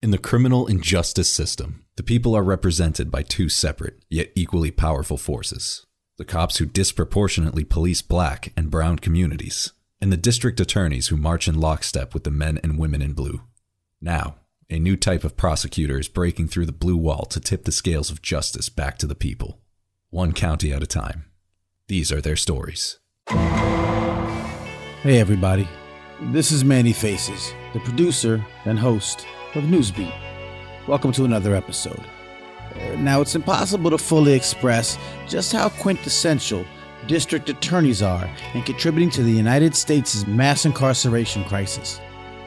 In the criminal injustice system, the people are represented by two separate, yet equally powerful forces the cops who disproportionately police black and brown communities, and the district attorneys who march in lockstep with the men and women in blue. Now, a new type of prosecutor is breaking through the blue wall to tip the scales of justice back to the people, one county at a time. These are their stories. Hey, everybody. This is Manny Faces, the producer and host of Newsbeat. Welcome to another episode. Now, it's impossible to fully express just how quintessential district attorneys are in contributing to the United States' mass incarceration crisis.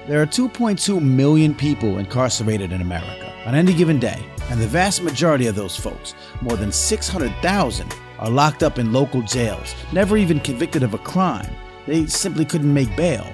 There are 2.2 million people incarcerated in America on any given day, and the vast majority of those folks, more than 600,000, are locked up in local jails, never even convicted of a crime. They simply couldn't make bail.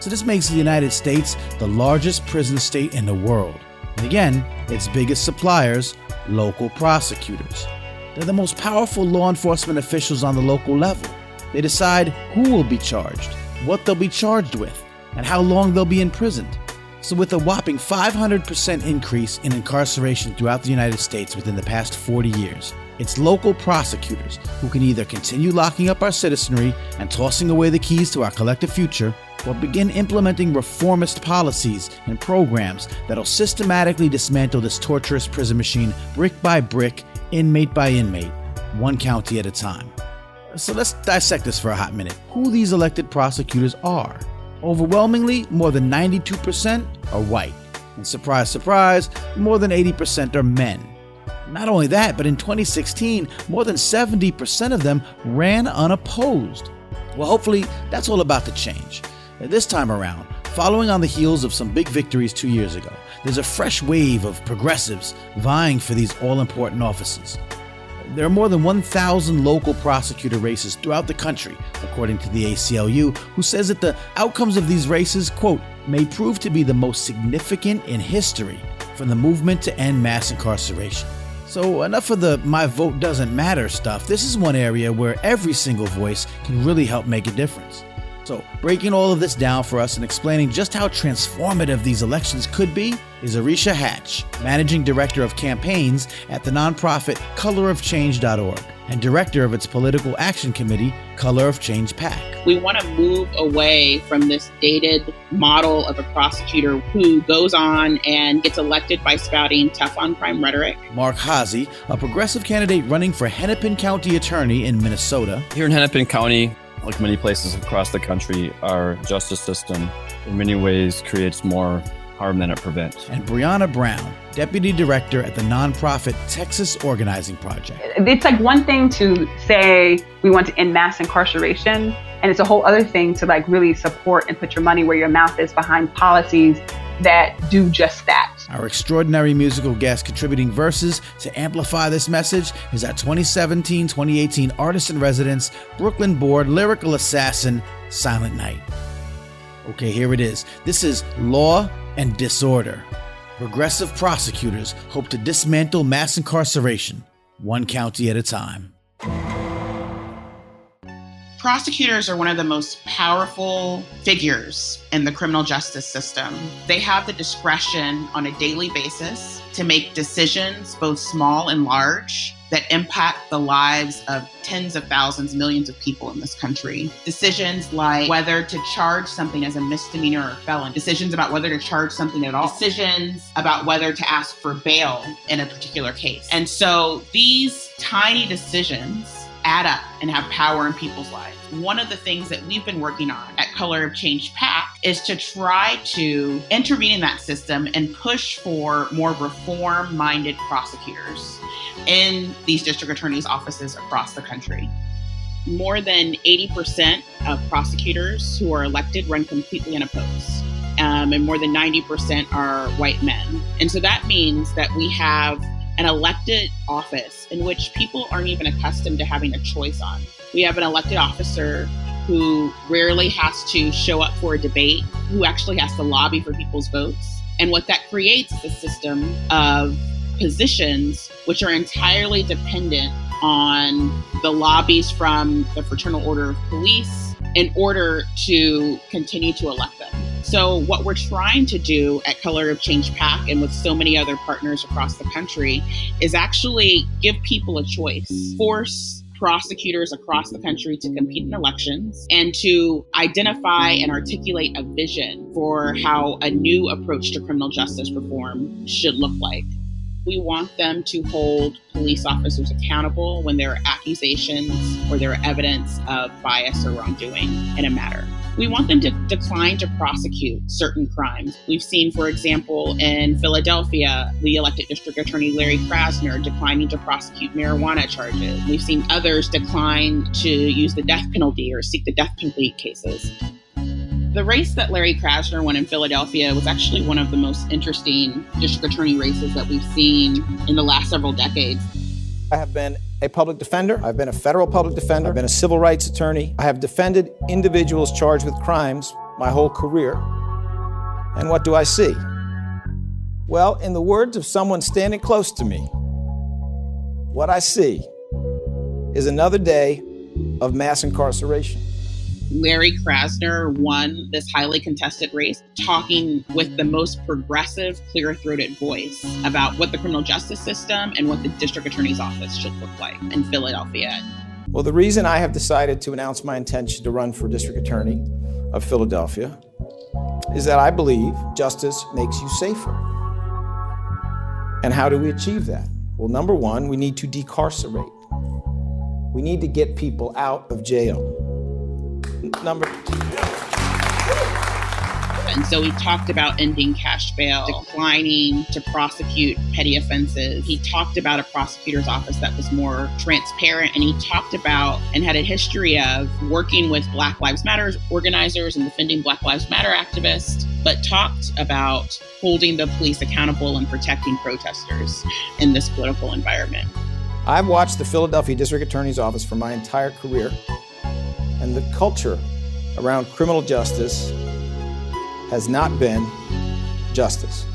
So, this makes the United States the largest prison state in the world. And again, its biggest suppliers, local prosecutors. They're the most powerful law enforcement officials on the local level. They decide who will be charged, what they'll be charged with, and how long they'll be imprisoned. So, with a whopping 500% increase in incarceration throughout the United States within the past 40 years, it's local prosecutors who can either continue locking up our citizenry and tossing away the keys to our collective future, or begin implementing reformist policies and programs that'll systematically dismantle this torturous prison machine brick by brick, inmate by inmate, one county at a time. So let's dissect this for a hot minute. Who these elected prosecutors are. Overwhelmingly, more than 92% are white. And surprise, surprise, more than 80% are men. Not only that, but in 2016, more than 70% of them ran unopposed. Well, hopefully, that's all about to change. This time around, following on the heels of some big victories two years ago, there's a fresh wave of progressives vying for these all important offices. There are more than 1,000 local prosecutor races throughout the country, according to the ACLU, who says that the outcomes of these races, quote, may prove to be the most significant in history from the movement to end mass incarceration. So, enough of the my vote doesn't matter stuff. This is one area where every single voice can really help make a difference. So, breaking all of this down for us and explaining just how transformative these elections could be is Arisha Hatch, Managing Director of Campaigns at the nonprofit colorofchange.org and Director of its Political Action Committee, Color of Change PAC. We want to move away from this dated model of a prosecutor who goes on and gets elected by spouting tough on crime rhetoric. Mark Haase, a progressive candidate running for Hennepin County Attorney in Minnesota. Here in Hennepin County, like many places across the country, our justice system in many ways creates more harm than it prevents. And Brianna Brown, Deputy Director at the nonprofit Texas Organizing Project. It's like one thing to say we want to end mass incarceration, and it's a whole other thing to like really support and put your money where your mouth is behind policies that do just that. Our extraordinary musical guest contributing verses to amplify this message is our 2017 2018 Artist in Residence, Brooklyn Board Lyrical Assassin, Silent Knight. Okay, here it is. This is Law and Disorder. Progressive prosecutors hope to dismantle mass incarceration, one county at a time. Prosecutors are one of the most powerful figures in the criminal justice system. They have the discretion on a daily basis to make decisions, both small and large, that impact the lives of tens of thousands, millions of people in this country. Decisions like whether to charge something as a misdemeanor or a felon, decisions about whether to charge something at all, decisions about whether to ask for bail in a particular case. And so these tiny decisions add up and have power in people's lives. One of the things that we've been working on at Color of Change PAC is to try to intervene in that system and push for more reform minded prosecutors in these district attorneys' offices across the country. More than 80% of prosecutors who are elected run completely unopposed. Um, and more than 90% are white men. And so that means that we have an elected office in which people aren't even accustomed to having a choice on. We have an elected officer who rarely has to show up for a debate, who actually has to lobby for people's votes. And what that creates is a system of positions which are entirely dependent on the lobbies from the Fraternal Order of Police in order to continue to elect them. So, what we're trying to do at Color of Change PAC and with so many other partners across the country is actually give people a choice, force prosecutors across the country to compete in elections and to identify and articulate a vision for how a new approach to criminal justice reform should look like. We want them to hold police officers accountable when there are accusations or there are evidence of bias or wrongdoing in a matter. We want them to decline to prosecute certain crimes. We've seen, for example, in Philadelphia, the elected district attorney Larry Krasner declining to prosecute marijuana charges. We've seen others decline to use the death penalty or seek the death penalty cases. The race that Larry Krasner won in Philadelphia was actually one of the most interesting district attorney races that we've seen in the last several decades. I have been a public defender. I've been a federal public defender. I've been a civil rights attorney. I have defended individuals charged with crimes my whole career. And what do I see? Well, in the words of someone standing close to me, what I see is another day of mass incarceration. Larry Krasner won this highly contested race, talking with the most progressive, clear throated voice about what the criminal justice system and what the district attorney's office should look like in Philadelphia. Well, the reason I have decided to announce my intention to run for district attorney of Philadelphia is that I believe justice makes you safer. And how do we achieve that? Well, number one, we need to decarcerate. We need to get people out of jail number. And so he talked about ending cash bail, declining to prosecute petty offenses. He talked about a prosecutor's office that was more transparent. And he talked about and had a history of working with Black Lives Matter organizers and defending Black Lives Matter activists, but talked about holding the police accountable and protecting protesters in this political environment. I've watched the Philadelphia District Attorney's Office for my entire career and the culture around criminal justice has not been justice.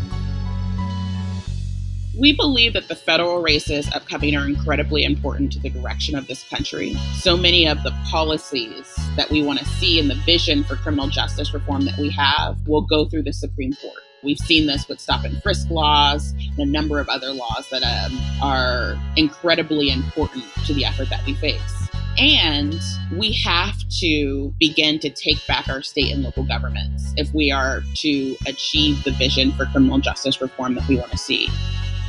We believe that the federal races upcoming are incredibly important to the direction of this country. So many of the policies that we want to see in the vision for criminal justice reform that we have will go through the Supreme Court. We've seen this with stop and frisk laws and a number of other laws that um, are incredibly important to the effort that we face. And we have to begin to take back our state and local governments if we are to achieve the vision for criminal justice reform that we want to see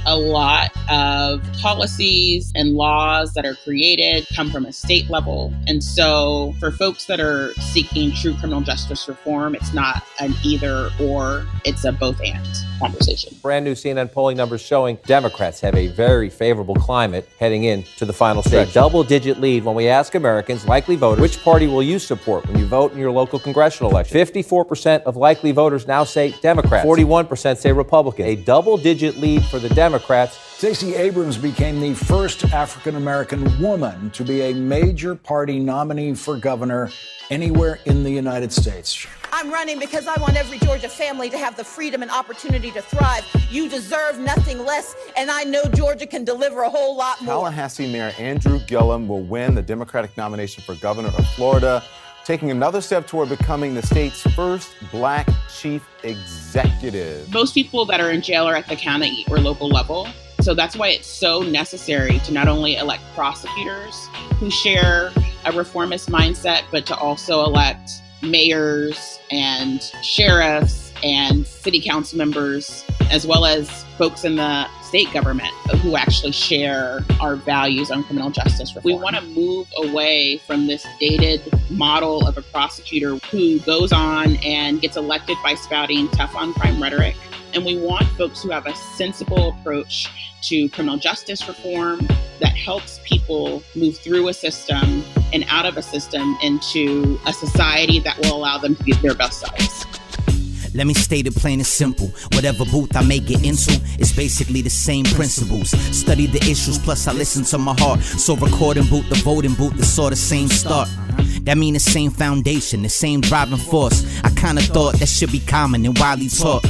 a lot of policies and laws that are created come from a state level. And so, for folks that are seeking true criminal justice reform, it's not an either or, it's a both and conversation. Brand new CNN polling numbers showing Democrats have a very favorable climate heading into the final stretch. A double digit lead when we ask Americans, likely voters, which party will you support when you vote in your local congressional election? 54% of likely voters now say Democrats, 41% say Republican. A double digit lead for the Democrats Democrats. Stacey Abrams became the first African American woman to be a major party nominee for governor anywhere in the United States. I'm running because I want every Georgia family to have the freedom and opportunity to thrive. You deserve nothing less, and I know Georgia can deliver a whole lot more. Tallahassee Mayor Andrew Gillum will win the Democratic nomination for governor of Florida taking another step toward becoming the state's first black chief executive. Most people that are in jail are at the county or local level. So that's why it's so necessary to not only elect prosecutors who share a reformist mindset, but to also elect mayors and sheriffs and city council members, as well as folks in the state government who actually share our values on criminal justice reform. We want to move away from this dated model of a prosecutor who goes on and gets elected by spouting tough on crime rhetoric. And we want folks who have a sensible approach to criminal justice reform that helps people move through a system and out of a system into a society that will allow them to be their best selves. Let me state it plain and simple. Whatever booth I may get into, it's basically the same principles. Study the issues, plus I listen to my heart. So recording booth, the voting booth, it's all the same start. That mean the same foundation, the same driving force. I kinda thought that should be common and widely taught.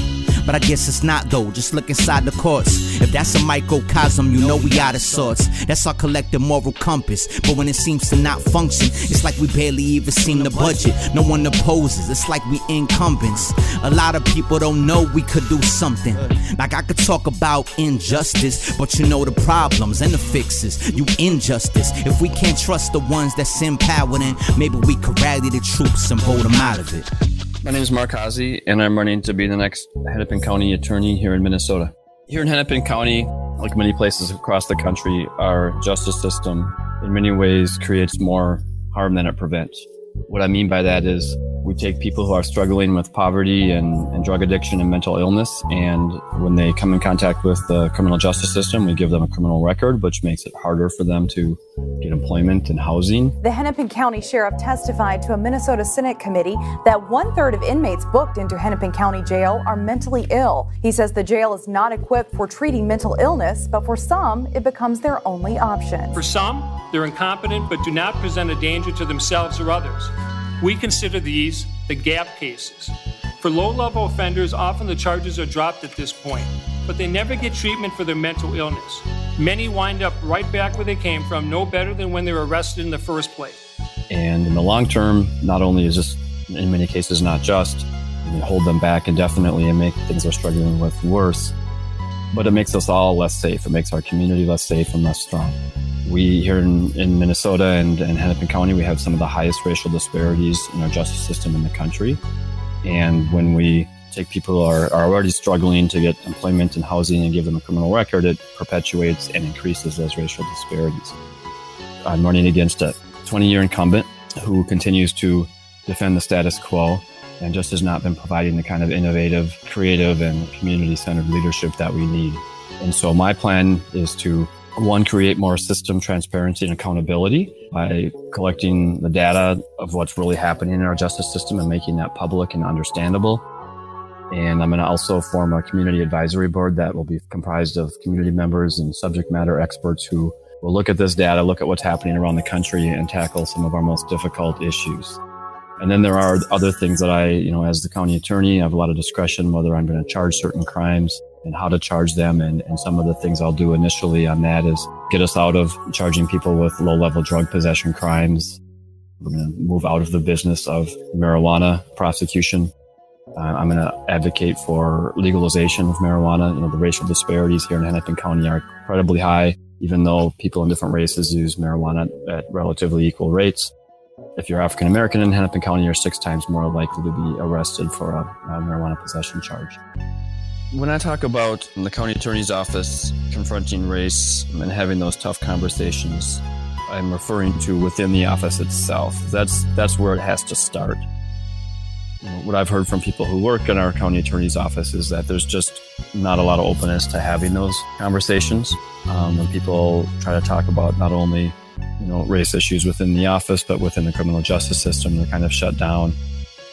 But I guess it's not though, just look inside the courts. If that's a microcosm, you know we out of sorts. That's our collective moral compass. But when it seems to not function, it's like we barely even seem to budget. No one opposes, it's like we incumbents. A lot of people don't know we could do something. Like I could talk about injustice, but you know the problems and the fixes. You injustice. If we can't trust the ones that's in power, then maybe we could rally the troops and vote them out of it. My name is Mark Haase, and I'm running to be the next Hennepin County attorney here in Minnesota. Here in Hennepin County, like many places across the country, our justice system in many ways creates more harm than it prevents. What I mean by that is we take people who are struggling with poverty and, and, drug addiction and mental illness, and when they come in contact with the criminal justice system, we give them a criminal record, which makes it harder for them to get employment and housing. The Hennepin County Sheriff testified to a Minnesota Senate committee that one third of inmates booked into Hennepin County Jail are mentally ill. He says the jail is not equipped for treating mental illness, but for some, it becomes their only option. For some, they're incompetent but do not present a danger to themselves or others. We consider these the gap cases. For low level offenders, often the charges are dropped at this point, but they never get treatment for their mental illness. Many wind up right back where they came from, no better than when they were arrested in the first place. And in the long term, not only is this in many cases not just, hold them back indefinitely and make things they're struggling with worse, but it makes us all less safe. It makes our community less safe and less strong. We here in, in Minnesota and, and Hennepin County, we have some of the highest racial disparities in our justice system in the country. And when we take people who are, are already struggling to get employment and housing and give them a criminal record, it perpetuates and increases those racial disparities. I'm running against a 20 year incumbent who continues to defend the status quo and just has not been providing the kind of innovative, creative, and community centered leadership that we need. And so my plan is to one, create more system transparency and accountability by collecting the data of what's really happening in our justice system and making that public and understandable. And I'm going to also form a community advisory board that will be comprised of community members and subject matter experts who will look at this data, look at what's happening around the country and tackle some of our most difficult issues. And then there are other things that I, you know, as the county attorney, I have a lot of discretion whether I'm going to charge certain crimes and how to charge them. And, and some of the things I'll do initially on that is get us out of charging people with low level drug possession crimes. We're going to move out of the business of marijuana prosecution. Uh, I'm going to advocate for legalization of marijuana. You know, the racial disparities here in Hennepin County are incredibly high, even though people in different races use marijuana at relatively equal rates. If you're African American in Hennepin County, you're six times more likely to be arrested for a, a marijuana possession charge. When I talk about the county attorney's office confronting race and having those tough conversations, I'm referring to within the office itself. That's that's where it has to start. What I've heard from people who work in our county attorney's office is that there's just not a lot of openness to having those conversations. Um, when people try to talk about not only you know race issues within the office but within the criminal justice system, they're kind of shut down.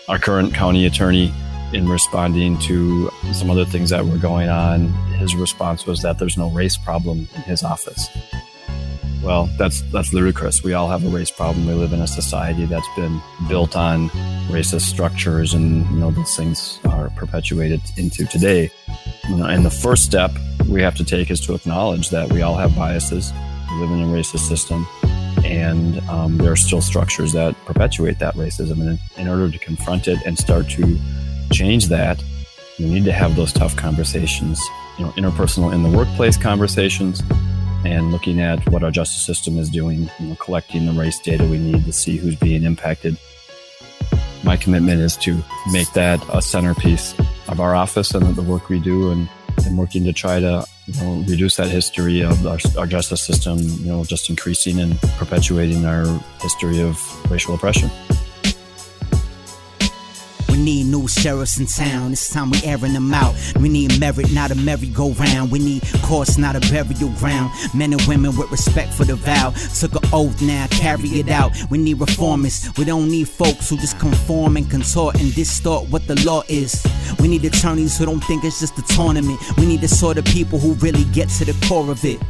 Our current county attorney in responding to some other things that were going on, his response was that there's no race problem in his office. Well, that's that's ludicrous. We all have a race problem. We live in a society that's been built on racist structures, and you know those things are perpetuated into today. And the first step we have to take is to acknowledge that we all have biases. We live in a racist system, and um, there are still structures that perpetuate that racism. And in order to confront it and start to change that, you need to have those tough conversations, you know, interpersonal in the workplace conversations and looking at what our justice system is doing, you know, collecting the race data we need to see who's being impacted. My commitment is to make that a centerpiece of our office and the work we do and, and working to try to you know, reduce that history of our, our justice system, you know, just increasing and perpetuating our history of racial oppression. We need new sheriffs in town. It's time we airing them out. We need merit, not a merry-go-round. We need courts, not a burial ground. Men and women with respect for the vow. Took an oath now, carry it out. We need reformists. We don't need folks who just conform and contort and distort what the law is. We need attorneys who don't think it's just a tournament. We need the sort of people who really get to the core of it.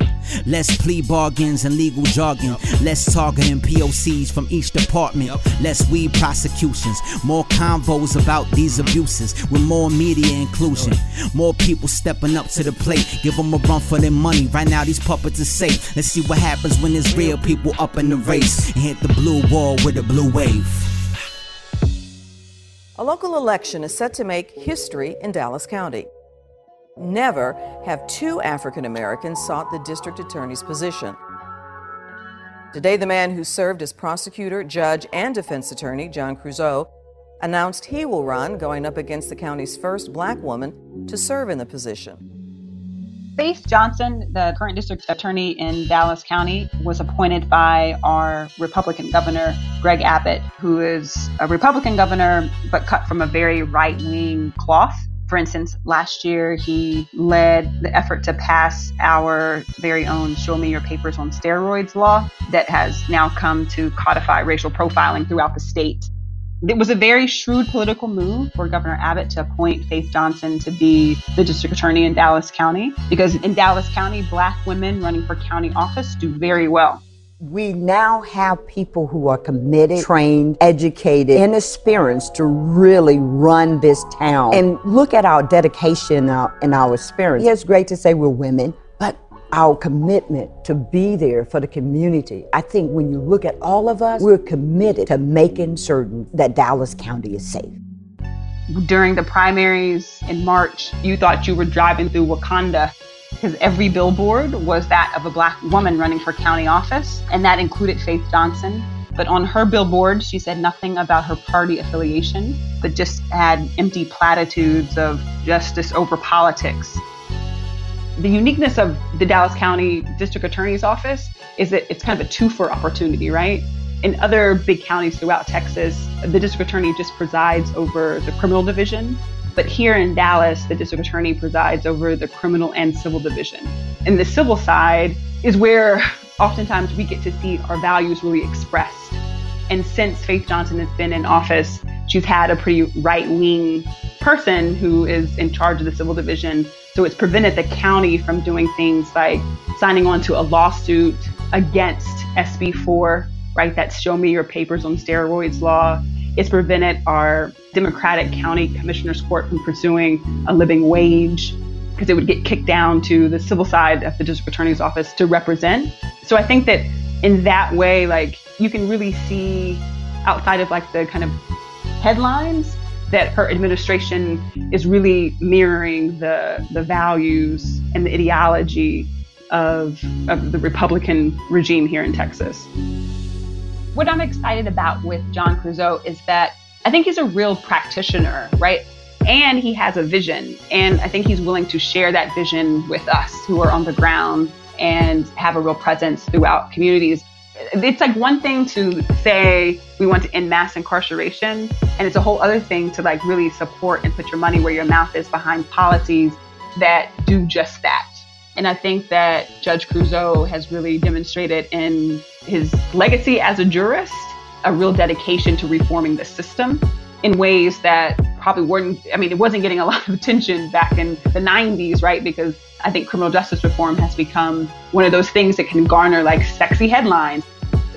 Less plea bargains and legal jargon. Less targeting POCs from each department. Less weed prosecutions. More convos about these abuses with more media inclusion. More people stepping up to the plate. Give them a run for their money. Right now, these puppets are safe. Let's see what happens when there's real people up in the race and hit the blue wall with a blue wave. A local election is set to make history in Dallas County. Never have two African Americans sought the district attorney's position. Today, the man who served as prosecutor, judge, and defense attorney, John Creuzot, announced he will run, going up against the county's first black woman to serve in the position. Faith Johnson, the current district attorney in Dallas County, was appointed by our Republican governor, Greg Abbott, who is a Republican governor but cut from a very right wing cloth. For instance, last year he led the effort to pass our very own Show Me Your Papers on Steroids law that has now come to codify racial profiling throughout the state. It was a very shrewd political move for Governor Abbott to appoint Faith Johnson to be the district attorney in Dallas County because in Dallas County, black women running for county office do very well. We now have people who are committed, trained, educated, and experienced to really run this town. And look at our dedication uh, and our experience. It's great to say we're women, but our commitment to be there for the community. I think when you look at all of us, we're committed to making certain that Dallas County is safe. During the primaries in March, you thought you were driving through Wakanda because every billboard was that of a black woman running for county office, and that included Faith Johnson. But on her billboard, she said nothing about her party affiliation, but just had empty platitudes of justice over politics. The uniqueness of the Dallas County District Attorney's Office is that it's kind of a two for opportunity, right? In other big counties throughout Texas, the district attorney just presides over the criminal division but here in Dallas, the district attorney presides over the criminal and civil division. And the civil side is where oftentimes we get to see our values really expressed. And since Faith Johnson has been in office, she's had a pretty right wing person who is in charge of the civil division. So it's prevented the county from doing things like signing on to a lawsuit against SB4, right? That's Show Me Your Papers on Steroids law. It's prevented our Democratic County Commissioners Court from pursuing a living wage because it would get kicked down to the civil side of the district attorney's office to represent. So I think that in that way, like you can really see outside of like the kind of headlines that her administration is really mirroring the the values and the ideology of, of the Republican regime here in Texas. What I'm excited about with John Creuzot is that I think he's a real practitioner, right? And he has a vision. And I think he's willing to share that vision with us who are on the ground and have a real presence throughout communities. It's like one thing to say we want to end mass incarceration, and it's a whole other thing to like really support and put your money where your mouth is behind policies that do just that. And I think that Judge Creuzot has really demonstrated in his legacy as a jurist a real dedication to reforming the system in ways that probably weren't, I mean, it wasn't getting a lot of attention back in the 90s, right? Because I think criminal justice reform has become one of those things that can garner like sexy headlines.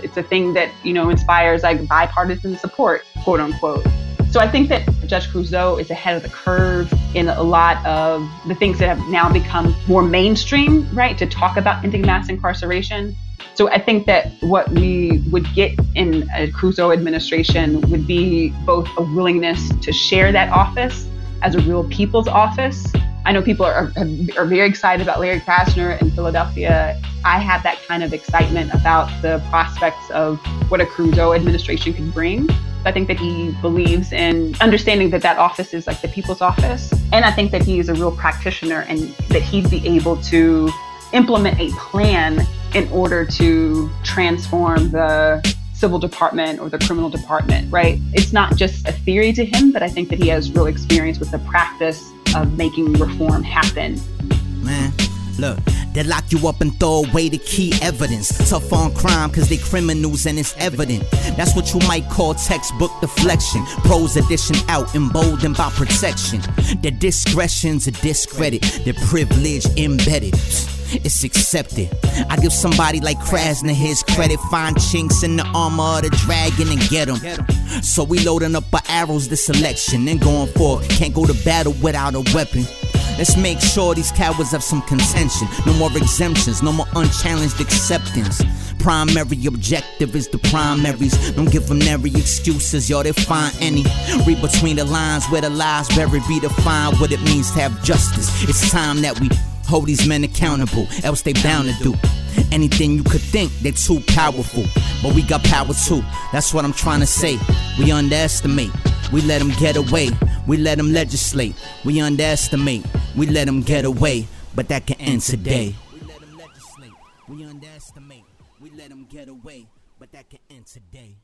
It's a thing that, you know, inspires like bipartisan support, quote unquote. So I think that Judge Creuzot is ahead of the curve in a lot of the things that have now become more mainstream, right? To talk about ending mass incarceration. So I think that what we would get in a Creuzot administration would be both a willingness to share that office as a real people's office. I know people are, are very excited about Larry Krasner in Philadelphia. I have that kind of excitement about the prospects of what a Creuzot administration could bring. I think that he believes in understanding that that office is like the people's office. And I think that he is a real practitioner and that he'd be able to implement a plan in order to transform the civil department or the criminal department, right? It's not just a theory to him, but I think that he has real experience with the practice of making reform happen. Man, look, they lock you up and throw away the key evidence. Tough on crime cause they criminals and it's evident. That's what you might call textbook deflection. Prose edition out, emboldened by protection. Their discretion's a discredit, their privilege embedded. it's accepted. I give somebody like Krasner his credit, find chinks in the armor of the dragon and get him. So we loading up our arrows this election and going for can't go to battle without a weapon. Let's make sure these cowards have some contention. No more exemptions, no more unchallenged acceptance. Primary objective is the primaries. Don't give them every excuses, y'all, they find any. Read between the lines where the lies buried, redefine what it means to have justice. It's time that we hold these men accountable, else they bound to do. Anything you could think, they too powerful. But we got power too, that's what I'm trying to say. We underestimate, we let them get away. We let them legislate, we underestimate. We let them get away, but that can end today. We let them legislate, we underestimate. We let them get away, but that can end today.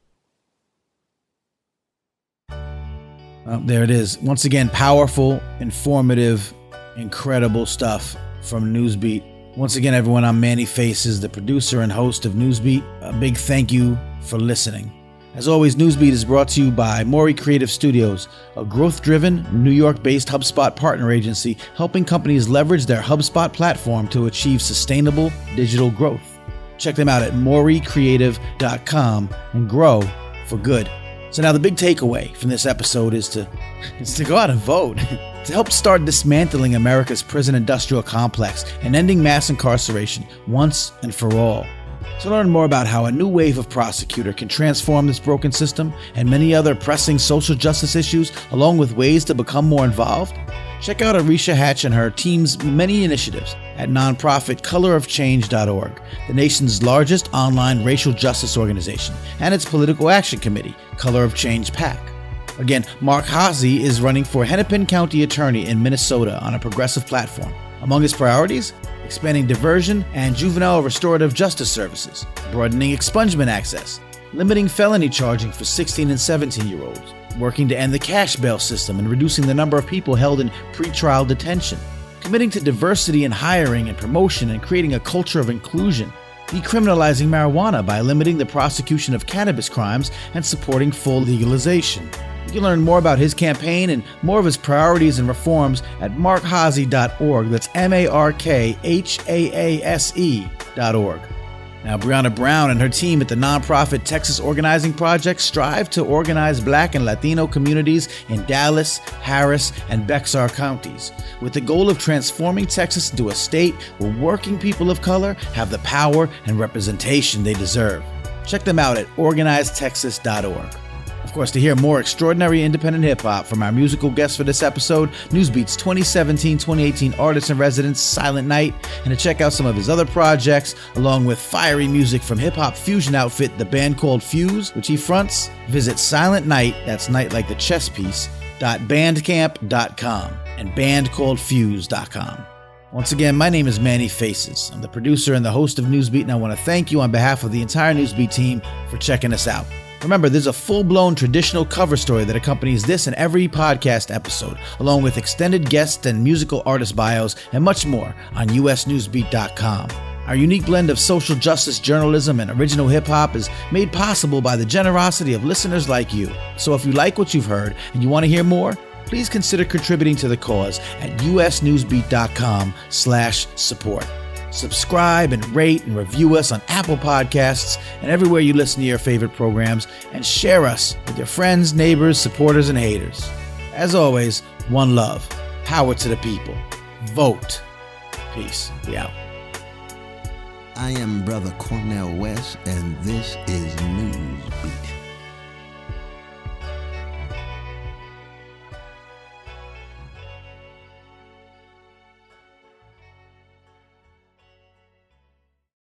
Well, there it is. Once again, powerful, informative, incredible stuff from Newsbeat. Once again, everyone, I'm Manny Faces, the producer and host of Newsbeat. A big thank you for listening. As always, Newsbeat is brought to you by Morey Creative Studios, a growth driven, New York based HubSpot partner agency helping companies leverage their HubSpot platform to achieve sustainable digital growth. Check them out at moreycreative.com and grow for good. So, now the big takeaway from this episode is to, is to go out and vote. to help start dismantling America's prison industrial complex and ending mass incarceration once and for all. To learn more about how a new wave of prosecutor can transform this broken system and many other pressing social justice issues, along with ways to become more involved, check out Arisha Hatch and her team's many initiatives at nonprofit colorofchange.org, the nation's largest online racial justice organization, and its political action committee, Color of Change PAC. Again, Mark Haase is running for Hennepin County Attorney in Minnesota on a progressive platform. Among his priorities, expanding diversion and juvenile restorative justice services, broadening expungement access, limiting felony charging for 16 and 17 year olds, working to end the cash bail system and reducing the number of people held in pretrial detention, committing to diversity in hiring and promotion and creating a culture of inclusion, decriminalizing marijuana by limiting the prosecution of cannabis crimes and supporting full legalization. You can learn more about his campaign and more of his priorities and reforms at markhaase.org. That's M A R K H A A S E.org. Now, Brianna Brown and her team at the nonprofit Texas Organizing Project strive to organize Black and Latino communities in Dallas, Harris, and Bexar counties, with the goal of transforming Texas into a state where working people of color have the power and representation they deserve. Check them out at organizedtexas.org. Of course, to hear more extraordinary independent hip hop from our musical guests for this episode, Newsbeat's 2017 2018 Artist in Residence, Silent Knight, and to check out some of his other projects, along with fiery music from hip hop fusion outfit, the band called Fuse, which he fronts, visit Silent Knight, that's knight like the chess piece, .bandcamp.com and bandcalledfuse.com. Once again, my name is Manny Faces. I'm the producer and the host of Newsbeat, and I want to thank you on behalf of the entire Newsbeat team for checking us out. Remember, there's a full blown traditional cover story that accompanies this and every podcast episode, along with extended guest and musical artist bios and much more on usnewsbeat.com. Our unique blend of social justice journalism and original hip hop is made possible by the generosity of listeners like you. So if you like what you've heard and you want to hear more, please consider contributing to the cause at usnewsbeat.com slash support. Subscribe and rate and review us on Apple Podcasts and everywhere you listen to your favorite programs, and share us with your friends, neighbors, supporters, and haters. As always, one love, power to the people. Vote. Peace. We out. I am Brother Cornel West, and this is News.